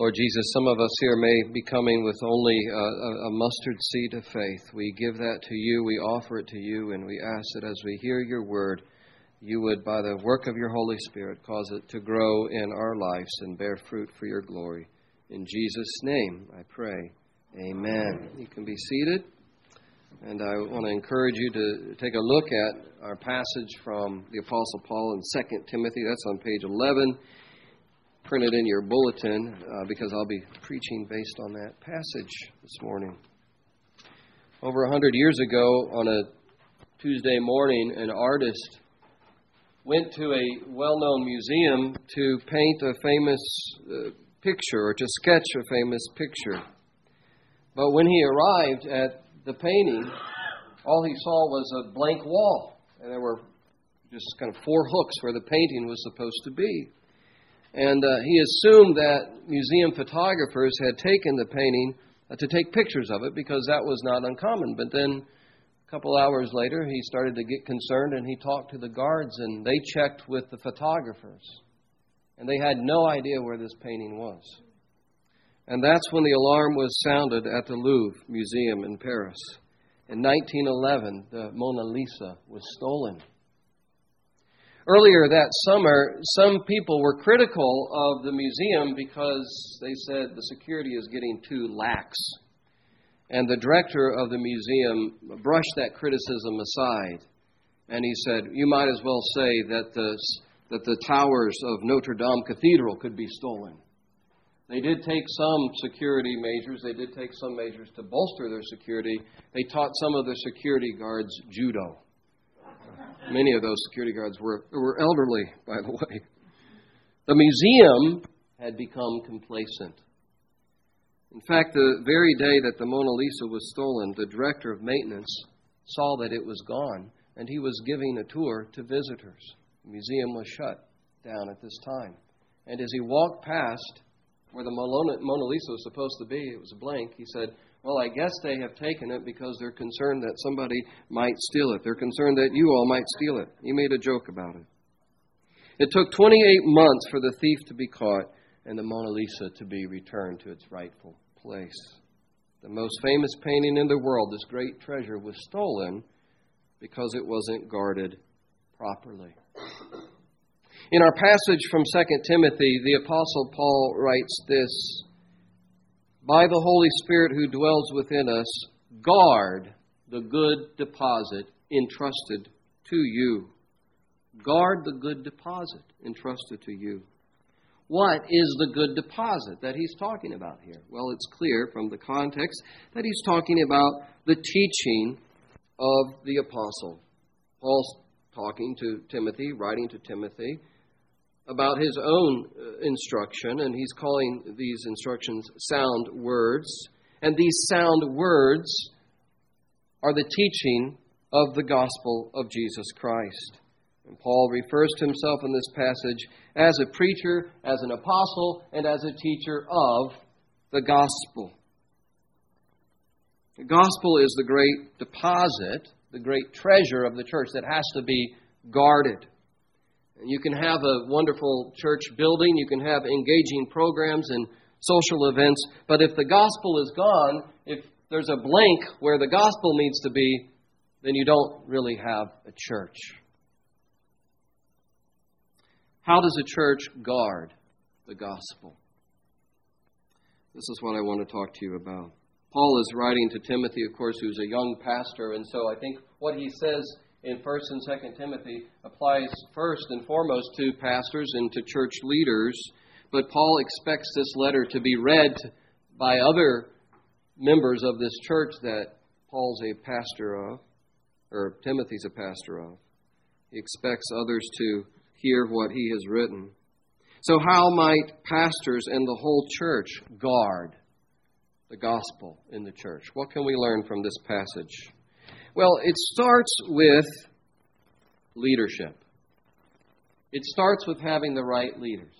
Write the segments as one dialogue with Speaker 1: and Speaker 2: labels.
Speaker 1: Lord Jesus, some of us here may be coming with only a, a, mustard seed of faith. We give that to you, we offer it to you, and we ask that as we hear your word, you would, by the work of your Holy Spirit, cause it to grow in our lives and bear fruit for your glory. In Jesus' name, I pray. Amen. You can be seated. And I want to encourage you to take a look at our passage from the Apostle Paul in 2 Timothy. That's on page 11 printed in your bulletin uh, because I'll be preaching based on that passage this morning. Over a hundred years ago, on a Tuesday morning, an artist went to a well known museum to paint a famous uh, picture or to sketch a famous picture. But when he arrived at the painting, all he saw was a blank wall, and there were just kind of four hooks where the painting was supposed to be. And uh, he assumed that museum photographers had taken the painting uh, to take pictures of it because that was not uncommon. But then a couple hours later, he started to get concerned and he talked to the guards and they checked with the photographers. And they had no idea where this painting was. And that's when the alarm was sounded at the Louvre Museum in Paris. In 1911, the Mona Lisa was stolen. Earlier that summer, some people were critical of the museum because they said the security is getting too lax. And the director of the museum brushed that criticism aside. And he said, You might as well say that the, that the towers of Notre Dame Cathedral could be stolen. They did take some security measures. They did take some measures to bolster their security. They taught some of their security guards judo. Many of those security guards were, were elderly, by the way. The museum had become complacent. In fact, the very day that the Mona Lisa was stolen, the director of maintenance saw that it was gone, and he was giving a tour to visitors. The museum was shut down at this time. And as he walked past where the Mona Lisa was supposed to be, it was a blank, he said, well, I guess they have taken it because they're concerned that somebody might steal it. They're concerned that you all might steal it. He made a joke about it. It took 28 months for the thief to be caught and the Mona Lisa to be returned to its rightful place. The most famous painting in the world, this great treasure, was stolen because it wasn't guarded properly. In our passage from 2 Timothy, the Apostle Paul writes this by the Holy Spirit who dwells within us, guard the good deposit entrusted to you. Guard the good deposit entrusted to you. What is the good deposit that he's talking about here? Well, it's clear from the context that he's talking about the teaching of the apostle. Paul's talking to Timothy, writing to Timothy, about his own uh, instruction, and he's calling these instructions sound words. And these sound words are the teaching of the gospel of Jesus Christ. And Paul refers to himself in this passage as a preacher, as an apostle, and as a teacher of the gospel. The gospel is the great deposit, the great treasure of the church that has to be guarded. You can have a wonderful church building, you can have engaging programs and social events, but if the gospel is gone, if there's a blank where the gospel needs to be, then you don't really have a church. How does a church guard the gospel? This is what I want to talk to you about. Paul is writing to Timothy, of course, who's a young pastor, and so I think what he says in 1st and 2nd Timothy applies first and foremost to pastors and to church leaders, but Paul expects this letter to be read by other members of this church that Paul's a pastor of, or Timothy's a pastor of. He expects others to hear what he has written. So, how might pastors and the whole church guard the gospel in the church? What can we learn from this passage? Well, it starts with leadership. It starts with having the right leaders.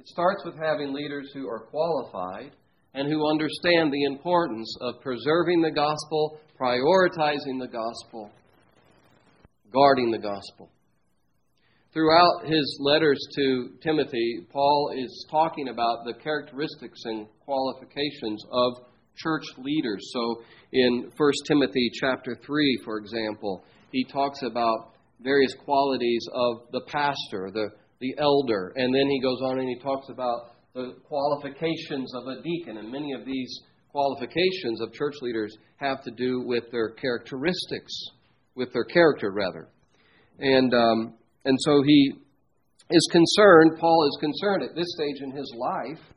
Speaker 1: It starts with having leaders who are qualified and who understand the importance of preserving the gospel, prioritizing the gospel, guarding the gospel. Throughout his letters to Timothy, Paul is talking about the characteristics and qualifications of church leaders. So in 1 Timothy chapter 3, for example, he talks about various qualities of the pastor, the, the elder, and then he goes on and he talks about the qualifications of a deacon. And many of these qualifications of church leaders have to do with their characteristics, with their character, rather. And, um, and so he is concerned, Paul is concerned at this stage in his life.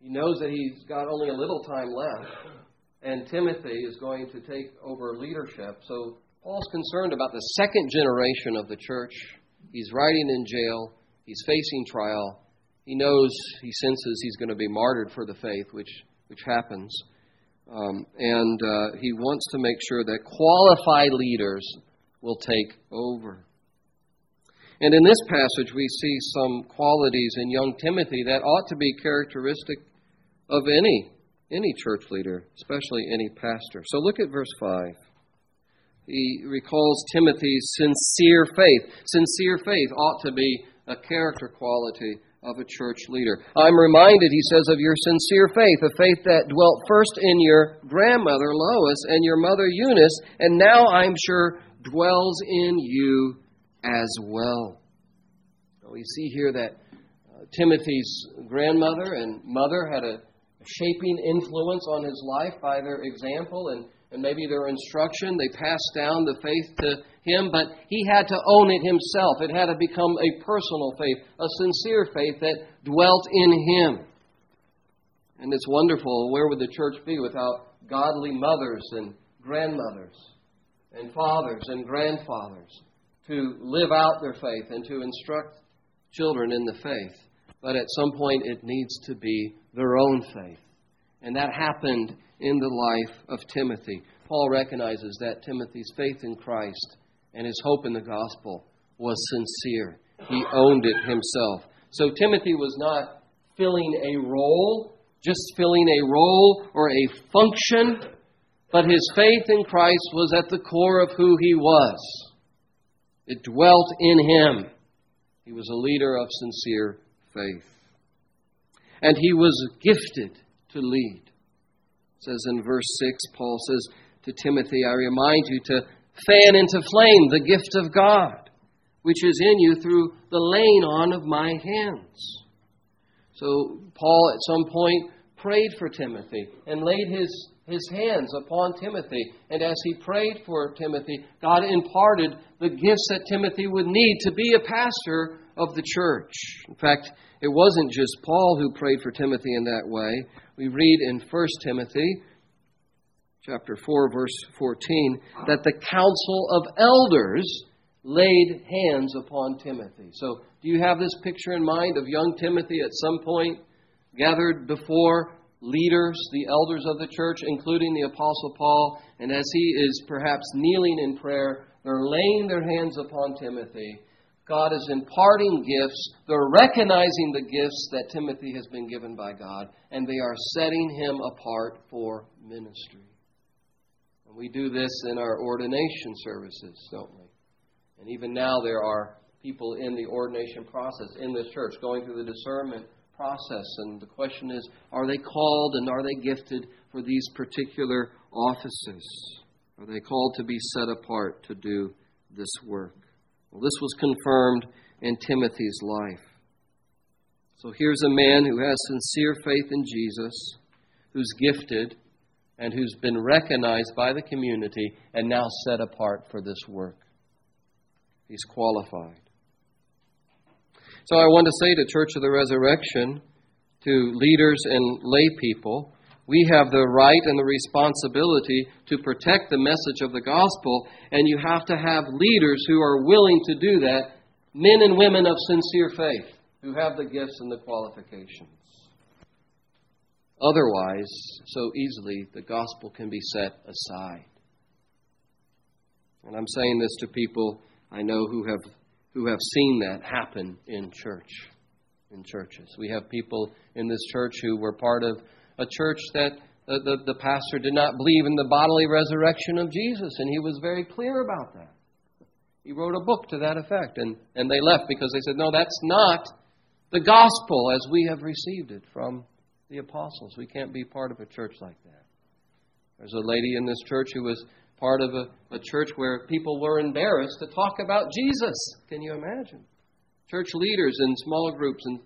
Speaker 1: He knows that he's got only a little time left, and Timothy is going to take over leadership. So Paul's concerned about the second generation of the church. He's writing in jail, he's facing trial. He knows, he senses he's going to be martyred for the faith, which, which happens. Um, and uh, he wants to make sure that qualified leaders will take over. And in this passage, we see some qualities in young Timothy that ought to be characteristic of any, any church leader, especially any pastor. So look at verse 5. He recalls Timothy's sincere faith. Sincere faith ought to be a character quality of a church leader. I'm reminded, he says, of your sincere faith, a faith that dwelt first in your grandmother Lois and your mother Eunice, and now I'm sure dwells in you as well. We see here that uh, Timothy's grandmother and mother had a shaping influence on his life by their example and, and maybe their instruction. They passed down the faith to him, but he had to own it himself. It had to become a personal faith, a sincere faith that dwelt in him. And it's wonderful. Where would the church be without godly mothers and grandmothers and fathers and grandfathers to live out their faith and to instruct children in the faith? But at some point, it needs to be their own faith. And that happened in the life of Timothy. Paul recognizes that Timothy's faith in Christ and his hope in the gospel was sincere. He owned it himself. So Timothy was not filling a role, just filling a role or a function, but his faith in Christ was at the core of who he was. It dwelt in him. He was a leader of sincere faith. And he was gifted to lead. It says in verse 6, Paul says to Timothy, I remind you to fan into flame the gift of God, which is in you through the laying on of my hands. So Paul at some point prayed for Timothy and laid his, his hands upon Timothy. And as he prayed for Timothy, God imparted the gifts that Timothy would need to be a pastor of the church. In fact, it wasn't just Paul who prayed for Timothy in that way. We read in 1 Timothy chapter 4 verse 14 that the council of elders laid hands upon Timothy. So, do you have this picture in mind of young Timothy at some point gathered before leaders, the elders of the church, including the Apostle Paul, and as he is perhaps kneeling in prayer, they're laying their hands upon Timothy God is imparting gifts. They're recognizing the gifts that Timothy has been given by God, and they are setting him apart for ministry. And we do this in our ordination services, don't we? And even now, there are people in the ordination process in this church going through the discernment process. And the question is are they called and are they gifted for these particular offices? Are they called to be set apart to do this work? Well, this was confirmed in Timothy's life. So here's a man who has sincere faith in Jesus, who's gifted, and who's been recognized by the community and now set apart for this work. He's qualified. So I want to say to Church of the Resurrection, to leaders and lay people, we have the right and the responsibility to protect the message of the gospel, and you have to have leaders who are willing to do that, men and women of sincere faith, who have the gifts and the qualifications. Otherwise, so easily, the gospel can be set aside. And I'm saying this to people I know who have, who have seen that happen in church, in churches. We have people in this church who were part of a church that the, the, the pastor did not believe in the bodily resurrection of Jesus, and he was very clear about that. He wrote a book to that effect. And, and they left because they said, no, that's not the gospel as we have received it from the apostles. We can't be part of a church like that. There's a lady in this church who was part of a, a church where people were embarrassed to talk about Jesus. Can you imagine? Church leaders in small groups and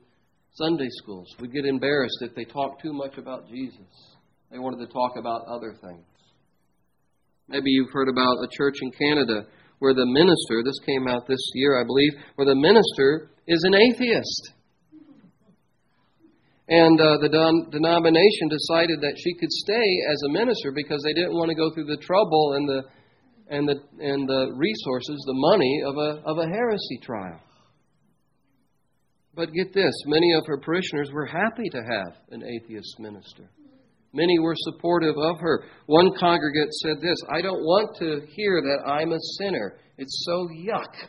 Speaker 1: Sunday schools would get embarrassed if they talked too much about Jesus. They wanted to talk about other things. Maybe you've heard about a church in Canada where the minister, this came out this year, I believe, where the minister is an atheist. And uh, the don- denomination decided that she could stay as a minister because they didn't want to go through the trouble and the, and the, and the resources, the money of a, of a heresy trial. But get this many of her parishioners were happy to have an atheist minister. Many were supportive of her. One congregant said this I don't want to hear that I'm a sinner. It's so yuck.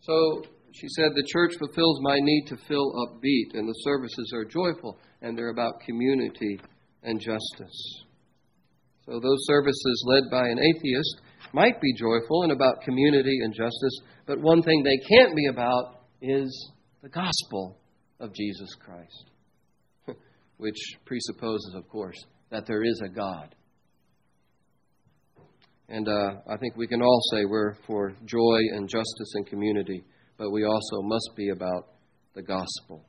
Speaker 1: So she said, The church fulfills my need to feel upbeat, and the services are joyful, and they're about community and justice. So those services led by an atheist might be joyful and about community and justice, but one thing they can't be about is the gospel of Jesus Christ, which presupposes, of course, that there is a God. And uh, I think we can all say we're for joy and justice and community, but we also must be about the gospel.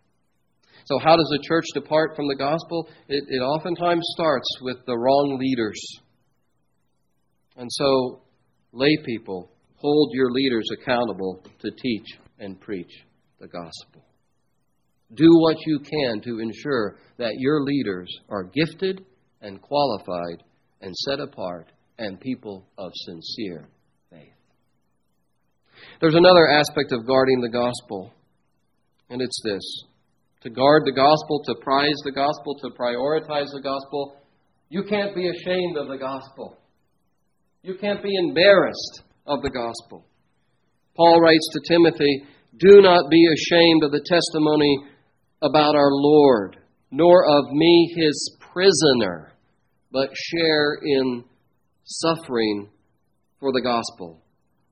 Speaker 1: So, how does the church depart from the gospel? It, it oftentimes starts with the wrong leaders. And so, lay people, hold your leaders accountable to teach and preach the gospel. Do what you can to ensure that your leaders are gifted and qualified and set apart and people of sincere faith. There's another aspect of guarding the gospel, and it's this to guard the gospel, to prize the gospel, to prioritize the gospel. You can't be ashamed of the gospel. You can't be embarrassed of the gospel. Paul writes to Timothy Do not be ashamed of the testimony about our Lord, nor of me, his prisoner, but share in suffering for the gospel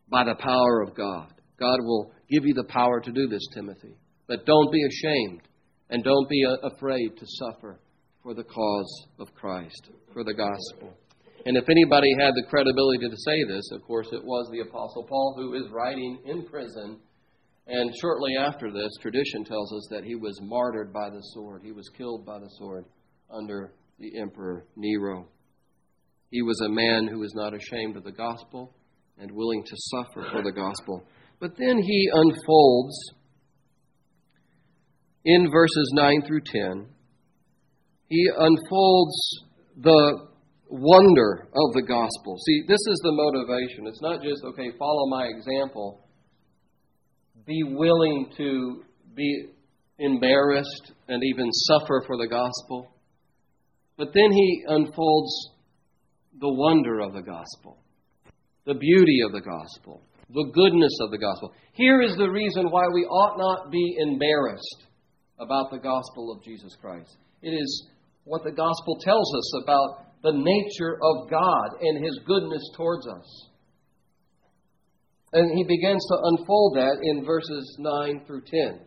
Speaker 1: by the power of God. God will give you the power to do this, Timothy. But don't be ashamed and don't be afraid to suffer for the cause of Christ, for the gospel. And if anybody had the credibility to say this, of course, it was the Apostle Paul, who is writing in prison. And shortly after this, tradition tells us that he was martyred by the sword. He was killed by the sword under the Emperor Nero. He was a man who was not ashamed of the gospel and willing to suffer for the gospel. But then he unfolds in verses 9 through 10, he unfolds the wonder of the gospel. See, this is the motivation. It's not just, okay, follow my example. Be willing to be embarrassed and even suffer for the gospel. But then he unfolds the wonder of the gospel, the beauty of the gospel, the goodness of the gospel. Here is the reason why we ought not be embarrassed about the gospel of Jesus Christ. It is what the gospel tells us about the nature of God and his goodness towards us. And he begins to unfold that in verses 9 through 10.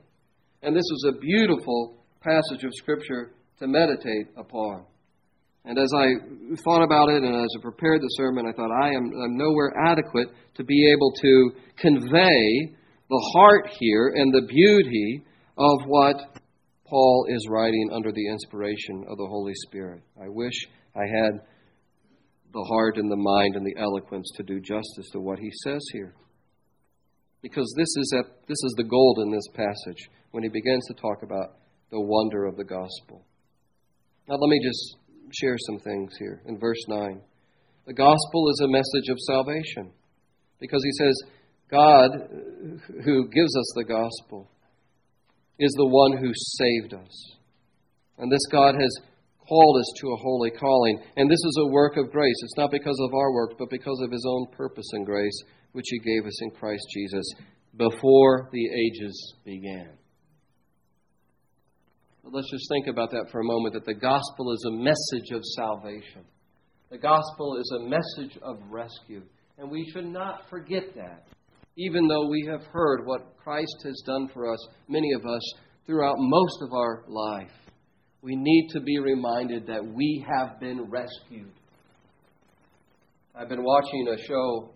Speaker 1: And this is a beautiful passage of Scripture to meditate upon. And as I thought about it and as I prepared the sermon, I thought, I am I'm nowhere adequate to be able to convey the heart here and the beauty of what Paul is writing under the inspiration of the Holy Spirit. I wish I had the heart and the mind and the eloquence to do justice to what he says here. Because this is, a, this is the gold in this passage when he begins to talk about the wonder of the gospel. Now, let me just share some things here. In verse 9, the gospel is a message of salvation because he says, God, who gives us the gospel, is the one who saved us. And this God has called us to a holy calling. And this is a work of grace. It's not because of our work, but because of His own purpose and grace, which He gave us in Christ Jesus before the ages began. But let's just think about that for a moment that the gospel is a message of salvation. The gospel is a message of rescue. And we should not forget that, even though we have heard what Christ has done for us, many of us, throughout most of our life. We need to be reminded that we have been rescued. I've been watching a show,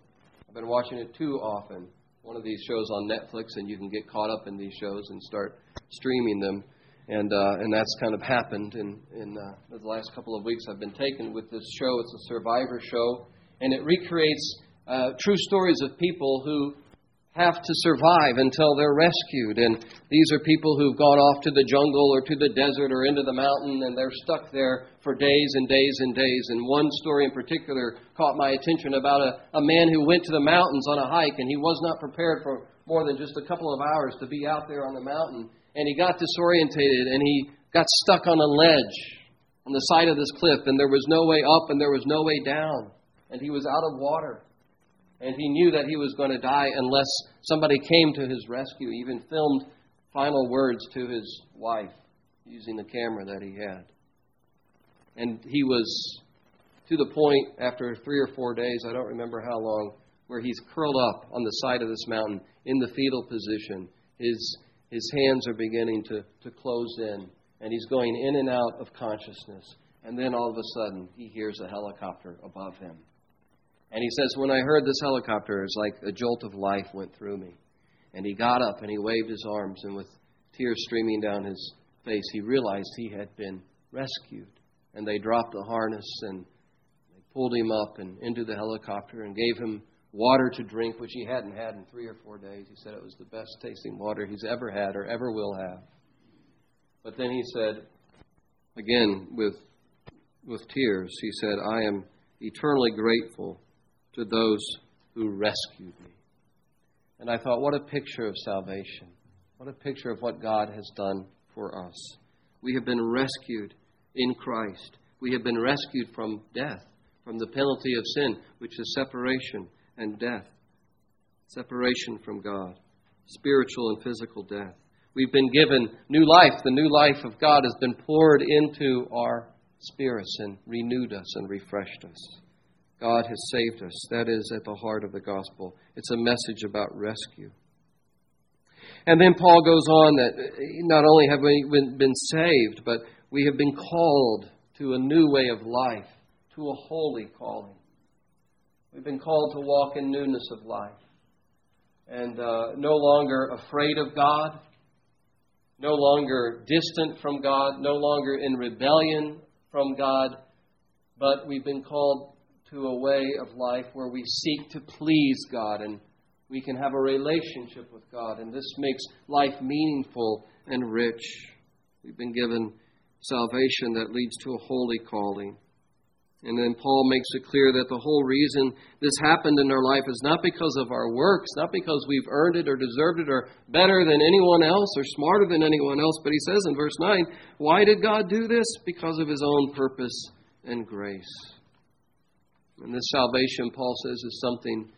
Speaker 1: I've been watching it too often. One of these shows on Netflix, and you can get caught up in these shows and start streaming them. And, uh, and that's kind of happened in, in uh, the last couple of weeks. I've been taken with this show. It's a survivor show, and it recreates uh, true stories of people who have to survive until they're rescued. And these are people who've gone off to the jungle or to the desert or into the mountain, and they're stuck there for days and days and days. And one story in particular caught my attention about a, a man who went to the mountains on a hike, and he was not prepared for more than just a couple of hours to be out there on the mountain. And he got disorientated, and he got stuck on a ledge on the side of this cliff, and there was no way up and there was no way down. And he was out of water and he knew that he was going to die unless somebody came to his rescue. He even filmed final words to his wife using the camera that he had. And he was to the point after three or four days, I don't remember how long, where he's curled up on the side of this mountain in the fetal position. His, his hands are beginning to, to close in, and he's going in and out of consciousness. And then all of a sudden, he hears a helicopter above him. And he says, When I heard this helicopter, it's like a jolt of life went through me. And he got up and he waved his arms, and with tears streaming down his face, he realized he had been rescued. And they dropped the harness and they pulled him up and into the helicopter and gave him water to drink, which he hadn't had in three or four days. He said it was the best tasting water he's ever had or ever will have. But then he said, again with, with tears, he said, I am eternally grateful to those who rescued me. And I thought, what a picture of salvation. What a picture of what God has done for us. We have been rescued in Christ. We have been rescued from death, from the penalty of sin, which is separation and death. Separation from God, spiritual and physical death. We've been given new life. The new life of God has been poured into our spirits and renewed us and refreshed us. God has saved us. That is at the heart of the gospel. It's a message about rescue. And then Paul goes on that not only have we been saved, but we have been called to a new way of life, to a holy calling. We've been called to walk in newness of life and uh, no longer afraid of God, no longer distant from God, no longer in rebellion from God, but we've been called to a way of life where we seek to please God and we can have a relationship with God, and this makes life meaningful and rich. We've been given salvation that leads to a holy calling. And then Paul makes it clear that the whole reason this happened in our life is not because of our works, not because we've earned it or deserved it or better than anyone else or smarter than anyone else. But he says in verse 9, why did God do this? Because of his own purpose and grace. And this salvation, Paul says, is something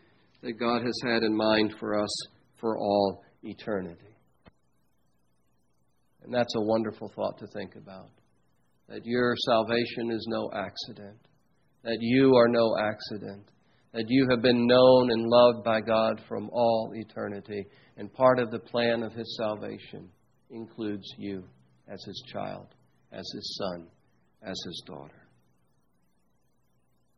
Speaker 1: that God has had in mind for us for all eternity. And that's a wonderful thought to think about. That your salvation is no accident. That you are no accident. That you have been known and loved by God from all eternity. And part of the plan of His salvation includes you as His child, as His son, as His daughter.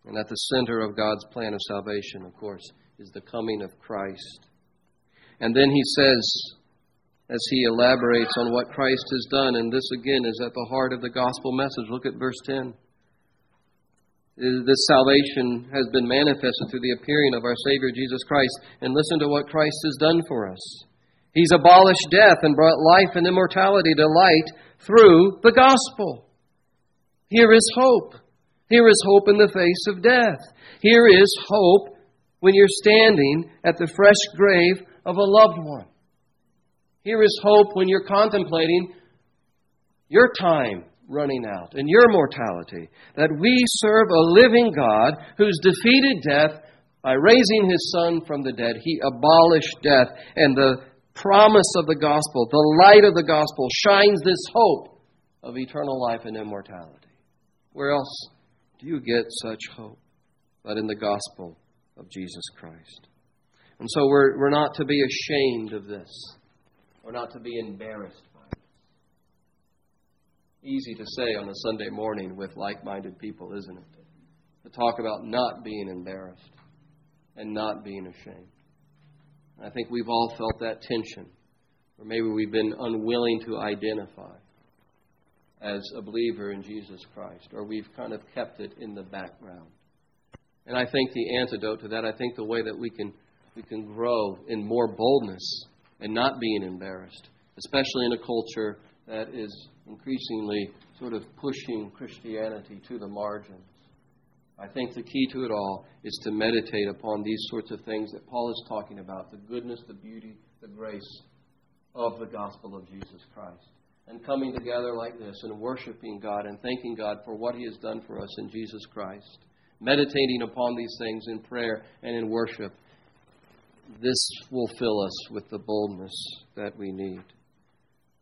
Speaker 1: And at the center of God's plan of salvation, of course, is the coming of Christ. And then he says, as he elaborates on what Christ has done, and this again is at the heart of the gospel message. Look at verse 10. Uh, this salvation has been manifested through the appearing of our Savior Jesus Christ. And listen to what Christ has done for us. He's abolished death and brought life and immortality to light through the gospel. Here is hope. Here is hope in the face of death. Here is hope when you're standing at the fresh grave of a loved one. Here is hope when you're contemplating your time running out and your mortality. That we serve a living God who's defeated death by raising his Son from the dead. He abolished death, and the promise of the gospel, the light of the gospel, shines this hope of eternal life and immortality. Where else do you get such hope? But in the gospel of Jesus Christ. And so we're, we're not to be ashamed of this. We're not to be embarrassed by it. Easy to say on a Sunday morning with like minded people, isn't it? To talk about not being embarrassed and not being ashamed. I think we've all felt that tension, or maybe we've been unwilling to identify as a believer in Jesus Christ, or we've kind of kept it in the background. And I think the antidote to that, I think the way that we can we can grow in more boldness and not being embarrassed, especially in a culture that is increasingly sort of pushing Christianity to the margins. I think the key to it all is to meditate upon these sorts of things that Paul is talking about the goodness, the beauty, the grace of the gospel of Jesus Christ. And coming together like this and worshiping God and thanking God for what He has done for us in Jesus Christ. Meditating upon these things in prayer and in worship. This will fill us with the boldness that we need.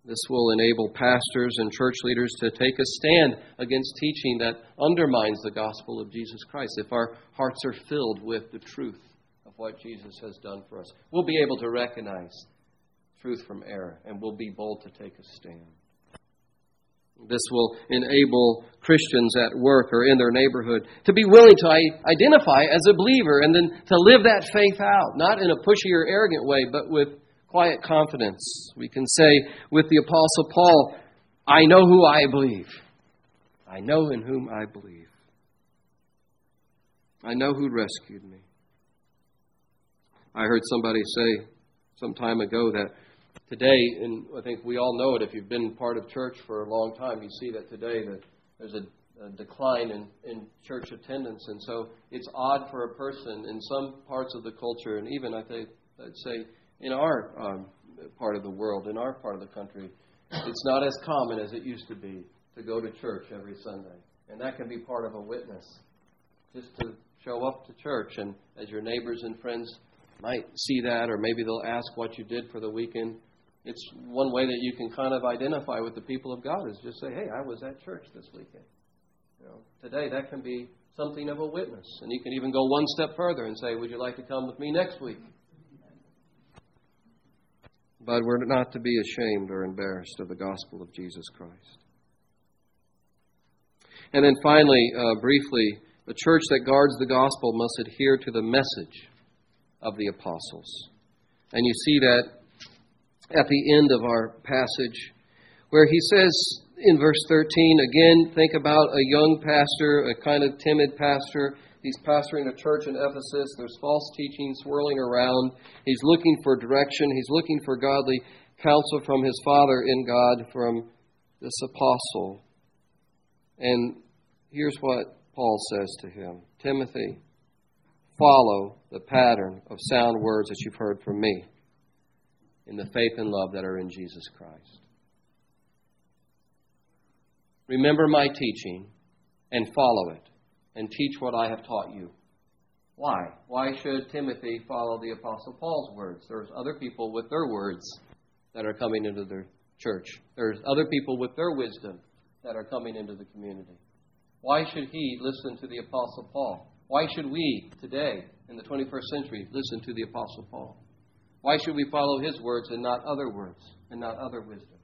Speaker 1: This will enable pastors and church leaders to take a stand against teaching that undermines the gospel of Jesus Christ if our hearts are filled with the truth of what Jesus has done for us. We'll be able to recognize truth from error and we'll be bold to take a stand. This will enable Christians at work or in their neighborhood to be willing to identify as a believer and then to live that faith out, not in a pushy or arrogant way, but with quiet confidence. We can say with the Apostle Paul, I know who I believe. I know in whom I believe. I know who rescued me. I heard somebody say some time ago that today, and I think we all know it if you've been part of church for a long time, you see that today that there's a, a decline in, in church attendance. And so it's odd for a person in some parts of the culture, and even I think I'd say in our um, part of the world, in our part of the country, it's not as common as it used to be to go to church every Sunday. And that can be part of a witness. Just to show up to church, and as your neighbors and friends might see that, or maybe they'll ask what you did for the weekend. It's one way that you can kind of identify with the people of God is just say, "Hey, I was at church this weekend." You know, today that can be something of a witness, and you can even go one step further and say, "Would you like to come with me next week?" But we're not to be ashamed or embarrassed of the gospel of Jesus Christ. And then finally, uh, briefly, the church that guards the gospel must adhere to the message of the apostles. And you see that at the end of our passage, where he says in verse 13, again, think about a young pastor, a kind of timid pastor He's pastoring a church in Ephesus. There's false teaching swirling around. He's looking for direction. He's looking for godly counsel from his Father in God, from this apostle. And here's what Paul says to him Timothy, follow the pattern of sound words that you've heard from me in the faith and love that are in Jesus Christ. Remember my teaching and follow it and teach what I have taught you. Why? Why should Timothy follow the Apostle Paul's words? There's other people with their words that are coming into their church. There's other people with their wisdom that are coming into the community. Why should he listen to the Apostle Paul? Why should we today, in the 21st century, listen to the Apostle Paul? Why should we follow his words and not other words and not other wisdom?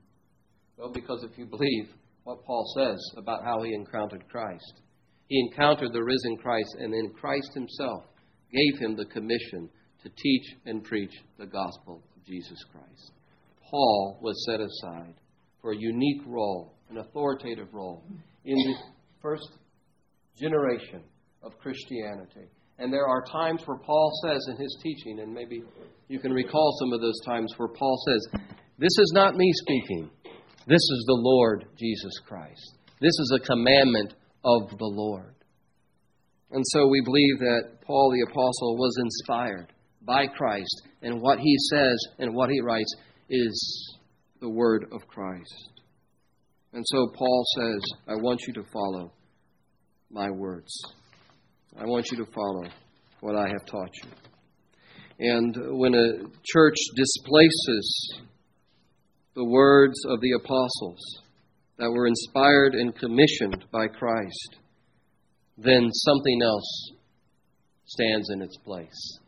Speaker 1: Well, because if you believe what Paul says about how he encountered Christ, he encountered the risen Christ, and then Christ himself gave him the commission to teach and preach the gospel of Jesus Christ. Paul was set aside for a unique role, an authoritative role, in the first generation of Christianity. And there are times where Paul says in his teaching, and maybe you can recall some of those times where Paul says, This is not me speaking, this is the Lord Jesus Christ. This is a commandment of the Lord. And so we believe that Paul the Apostle was inspired by Christ, and what he says and what he writes is the Word of Christ. And so Paul says, I want you to follow my words. I want you to follow what I have taught you. And when a church displaces the words of the apostles, that were inspired and commissioned by Christ, then something else stands in its place.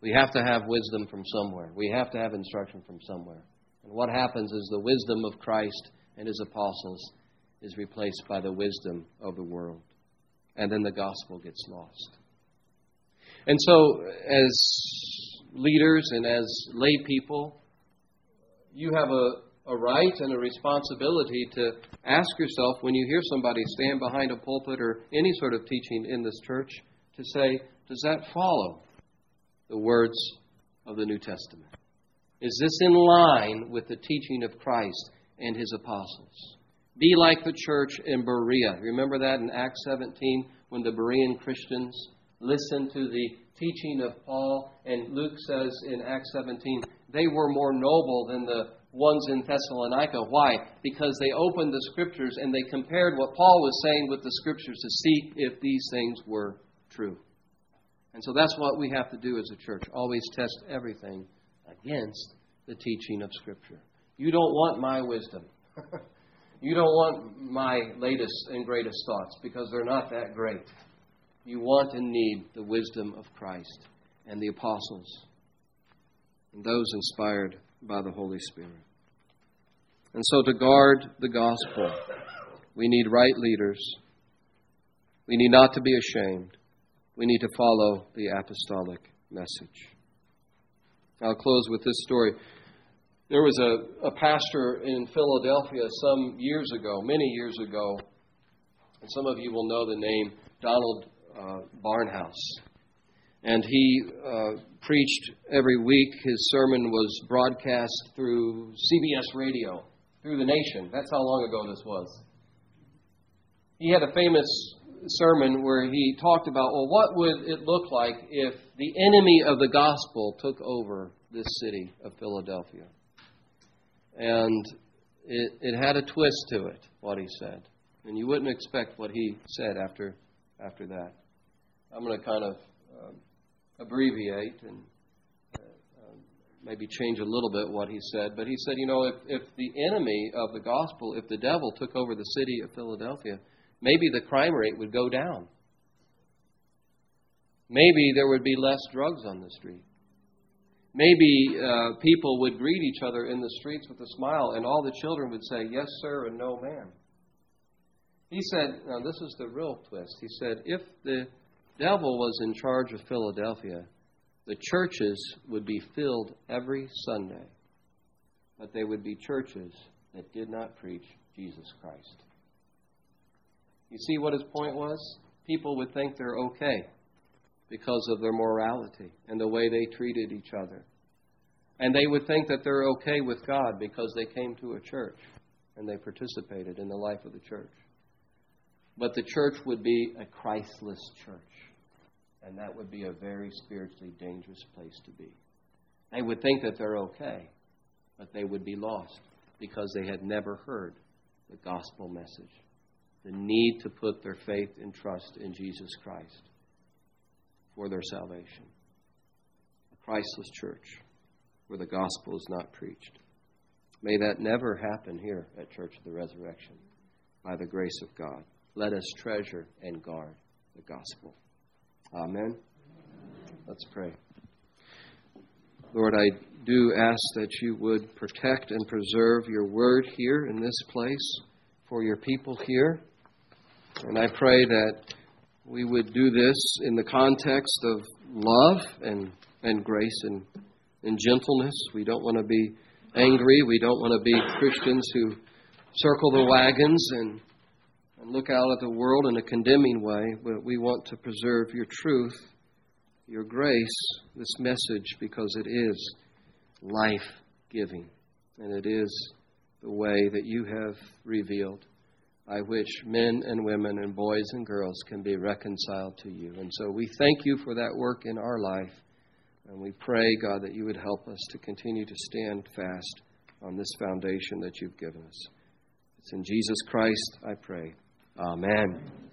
Speaker 1: We have to have wisdom from somewhere. We have to have instruction from somewhere. And what happens is the wisdom of Christ and his apostles is replaced by the wisdom of the world. And then the gospel gets lost. And so, as leaders and as lay people, you have a, a right and a responsibility to ask yourself when you hear somebody stand behind a pulpit or any sort of teaching in this church to say, does that follow the words of the New Testament? Is this in line with the teaching of Christ and his apostles? Be like the church in Berea. Remember that in Acts 17 when the Berean Christians listened to the teaching of Paul, and Luke says in Acts 17, they were more noble than the ones in Thessalonica. Why? Because they opened the scriptures and they compared what Paul was saying with the scriptures to see if these things were true. And so that's what we have to do as a church always test everything against the teaching of Scripture. You don't want my wisdom. you don't want my latest and greatest thoughts because they're not that great. You want and need the wisdom of Christ and the apostles and those inspired by the Holy Spirit. And so, to guard the gospel, we need right leaders. We need not to be ashamed. We need to follow the apostolic message. I'll close with this story. There was a, a pastor in Philadelphia some years ago, many years ago, and some of you will know the name Donald uh, Barnhouse. And he uh, preached every week. His sermon was broadcast through CBS radio, through the nation. That's how long ago this was. He had a famous sermon where he talked about, well, what would it look like if the enemy of the gospel took over this city of Philadelphia? And it, it had a twist to it, what he said. And you wouldn't expect what he said after, after that. I'm going to kind of um, abbreviate and uh, um, maybe change a little bit what he said. But he said, you know, if, if the enemy of the gospel, if the devil took over the city of Philadelphia, maybe the crime rate would go down. Maybe there would be less drugs on the street. Maybe uh, people would greet each other in the streets with a smile, and all the children would say, Yes, sir, and no, ma'am. He said, Now, this is the real twist. He said, If the devil was in charge of Philadelphia, the churches would be filled every Sunday, but they would be churches that did not preach Jesus Christ. You see what his point was? People would think they're okay because of their morality and the way they treated each other. And they would think that they're okay with God because they came to a church and they participated in the life of the church. But the church would be a Christless church. And that would be a very spiritually dangerous place to be. They would think that they're okay, but they would be lost because they had never heard the gospel message the need to put their faith and trust in Jesus Christ for their salvation. A Christless church where the gospel is not preached. May that never happen here at Church of the Resurrection by the grace of God. Let us treasure and guard the gospel. Amen. Let's pray. Lord, I do ask that you would protect and preserve your word here in this place for your people here. And I pray that we would do this in the context of love and, and grace and, and gentleness. We don't want to be angry. We don't want to be Christians who circle the wagons and, and look out at the world in a condemning way, but we want to preserve your truth, your grace, this message, because it is life giving. And it is the way that you have revealed by which men and women and boys and girls can be reconciled to you. And so we thank you for that work in our life. And we pray, God, that you would help us to continue to stand fast on this foundation that you've given us. It's in Jesus Christ I pray. Amen.